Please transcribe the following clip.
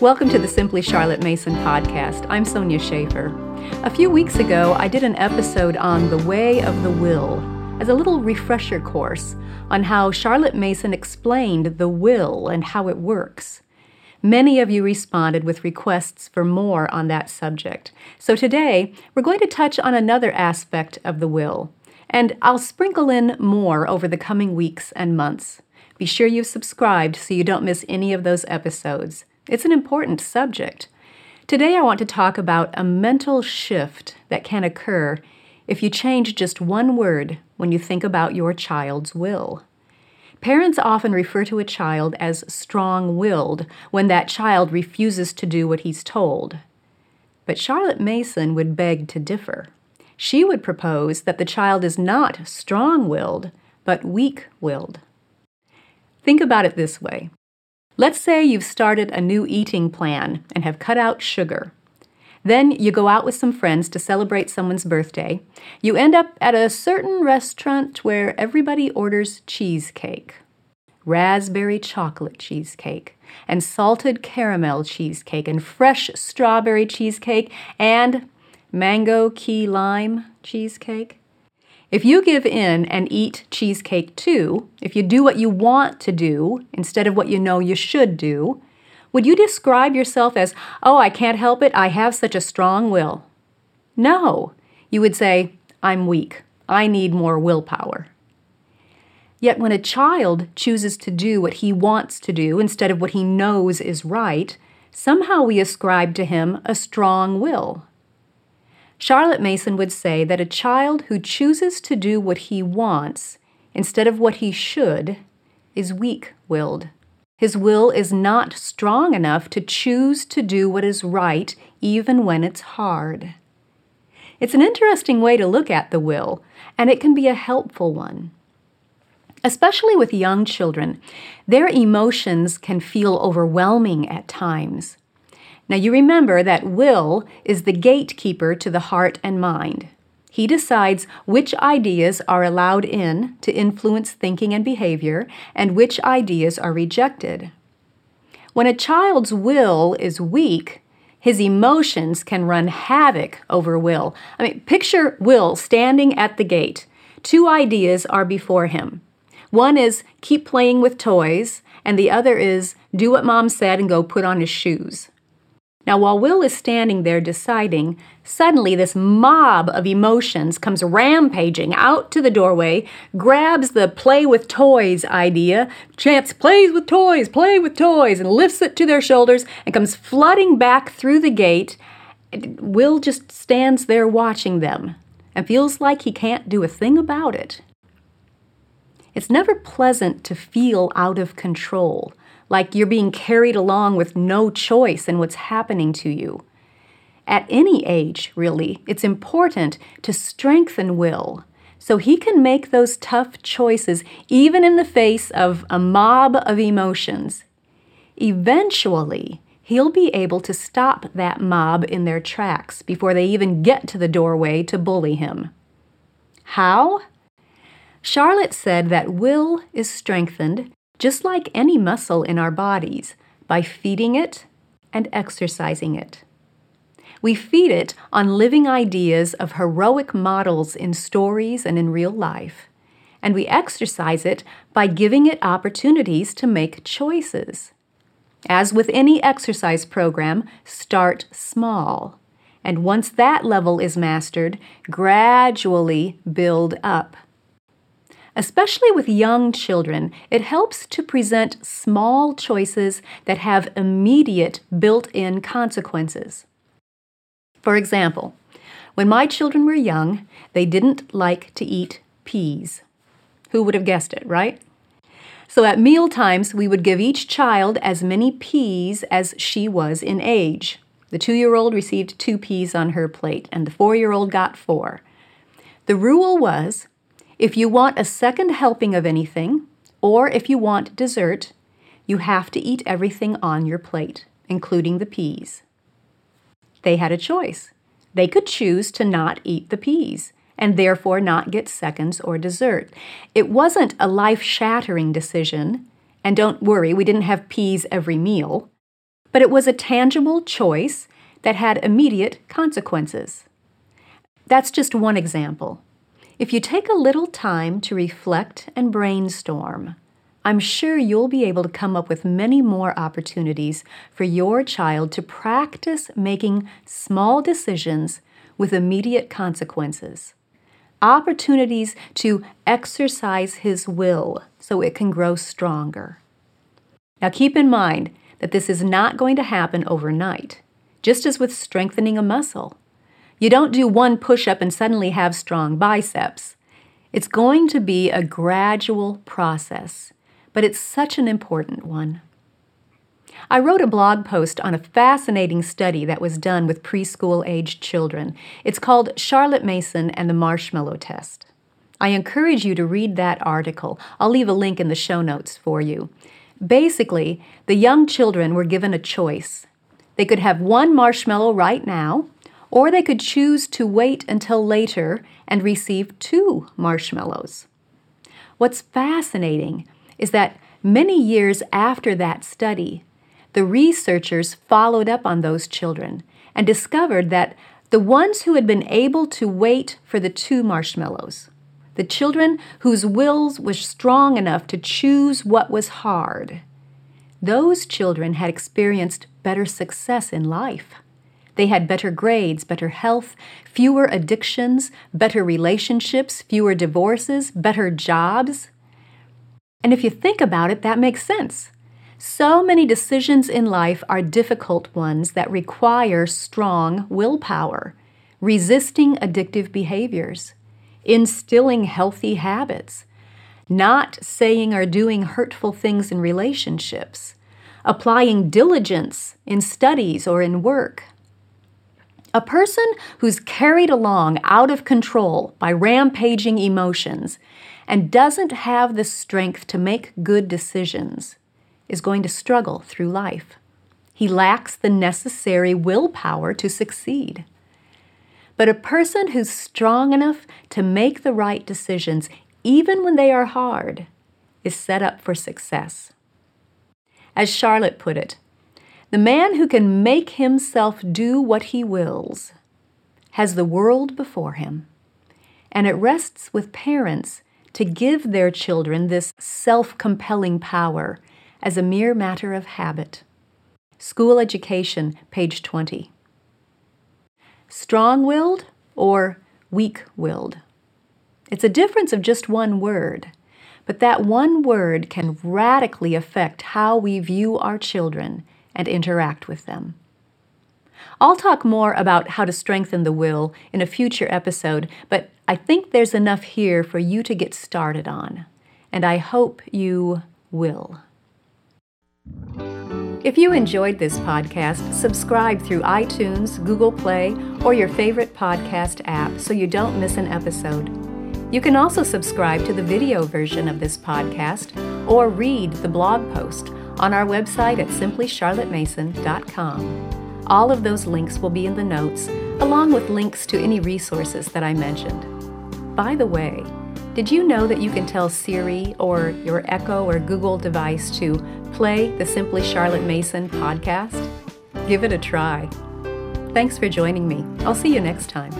Welcome to the Simply Charlotte Mason podcast. I'm Sonya Shafer. A few weeks ago, I did an episode on the way of the will as a little refresher course on how Charlotte Mason explained the will and how it works. Many of you responded with requests for more on that subject. So today, we're going to touch on another aspect of the will, and I'll sprinkle in more over the coming weeks and months. Be sure you've subscribed so you don't miss any of those episodes. It's an important subject. Today, I want to talk about a mental shift that can occur if you change just one word when you think about your child's will. Parents often refer to a child as strong willed when that child refuses to do what he's told. But Charlotte Mason would beg to differ. She would propose that the child is not strong willed, but weak willed. Think about it this way Let's say you've started a new eating plan and have cut out sugar. Then you go out with some friends to celebrate someone's birthday. You end up at a certain restaurant where everybody orders cheesecake raspberry chocolate cheesecake, and salted caramel cheesecake, and fresh strawberry cheesecake, and mango key lime cheesecake. If you give in and eat cheesecake too, if you do what you want to do instead of what you know you should do, would you describe yourself as, oh, I can't help it, I have such a strong will? No. You would say, I'm weak. I need more willpower. Yet when a child chooses to do what he wants to do instead of what he knows is right, somehow we ascribe to him a strong will. Charlotte Mason would say that a child who chooses to do what he wants instead of what he should is weak willed. His will is not strong enough to choose to do what is right even when it's hard. It's an interesting way to look at the will, and it can be a helpful one. Especially with young children, their emotions can feel overwhelming at times. Now you remember that will is the gatekeeper to the heart and mind. He decides which ideas are allowed in to influence thinking and behavior and which ideas are rejected. When a child's will is weak, his emotions can run havoc over Will. I mean, picture Will standing at the gate. Two ideas are before him. One is keep playing with toys, and the other is do what mom said and go put on his shoes. Now, while Will is standing there deciding, suddenly this mob of emotions comes rampaging out to the doorway, grabs the play with toys idea, chants plays with toys, play with toys, and lifts it to their shoulders and comes flooding back through the gate. Will just stands there watching them and feels like he can't do a thing about it. It's never pleasant to feel out of control like you're being carried along with no choice in what's happening to you. At any age, really, it's important to strengthen will so he can make those tough choices even in the face of a mob of emotions. Eventually, he'll be able to stop that mob in their tracks before they even get to the doorway to bully him. How? Charlotte said that will is strengthened just like any muscle in our bodies, by feeding it and exercising it. We feed it on living ideas of heroic models in stories and in real life, and we exercise it by giving it opportunities to make choices. As with any exercise program, start small. And once that level is mastered, gradually build up. Especially with young children, it helps to present small choices that have immediate built in consequences. For example, when my children were young, they didn't like to eat peas. Who would have guessed it, right? So at meal times, we would give each child as many peas as she was in age. The two year old received two peas on her plate, and the four year old got four. The rule was if you want a second helping of anything, or if you want dessert, you have to eat everything on your plate, including the peas. They had a choice. They could choose to not eat the peas and therefore not get seconds or dessert. It wasn't a life shattering decision, and don't worry, we didn't have peas every meal. but it was a tangible choice that had immediate consequences. That's just one example. If you take a little time to reflect and brainstorm, I'm sure you'll be able to come up with many more opportunities for your child to practice making small decisions with immediate consequences. Opportunities to exercise his will so it can grow stronger. Now, keep in mind that this is not going to happen overnight, just as with strengthening a muscle. You don't do one push up and suddenly have strong biceps. It's going to be a gradual process but it's such an important one. I wrote a blog post on a fascinating study that was done with preschool aged children. It's called Charlotte Mason and the Marshmallow Test. I encourage you to read that article. I'll leave a link in the show notes for you. Basically, the young children were given a choice. They could have one marshmallow right now, or they could choose to wait until later and receive two marshmallows. What's fascinating is that many years after that study, the researchers followed up on those children and discovered that the ones who had been able to wait for the two marshmallows, the children whose wills were strong enough to choose what was hard, those children had experienced better success in life. They had better grades, better health, fewer addictions, better relationships, fewer divorces, better jobs. And if you think about it, that makes sense. So many decisions in life are difficult ones that require strong willpower, resisting addictive behaviors, instilling healthy habits, not saying or doing hurtful things in relationships, applying diligence in studies or in work. A person who's carried along out of control by rampaging emotions and doesn't have the strength to make good decisions is going to struggle through life. He lacks the necessary willpower to succeed. But a person who's strong enough to make the right decisions, even when they are hard, is set up for success. As Charlotte put it, the man who can make himself do what he wills has the world before him, and it rests with parents to give their children this self compelling power as a mere matter of habit. School Education, page 20. Strong willed or weak willed? It's a difference of just one word, but that one word can radically affect how we view our children and interact with them. I'll talk more about how to strengthen the will in a future episode, but I think there's enough here for you to get started on, and I hope you will. If you enjoyed this podcast, subscribe through iTunes, Google Play, or your favorite podcast app so you don't miss an episode. You can also subscribe to the video version of this podcast or read the blog post on our website at simplycharlottemason.com. All of those links will be in the notes, along with links to any resources that I mentioned. By the way, did you know that you can tell Siri or your Echo or Google device to play the Simply Charlotte Mason podcast? Give it a try. Thanks for joining me. I'll see you next time.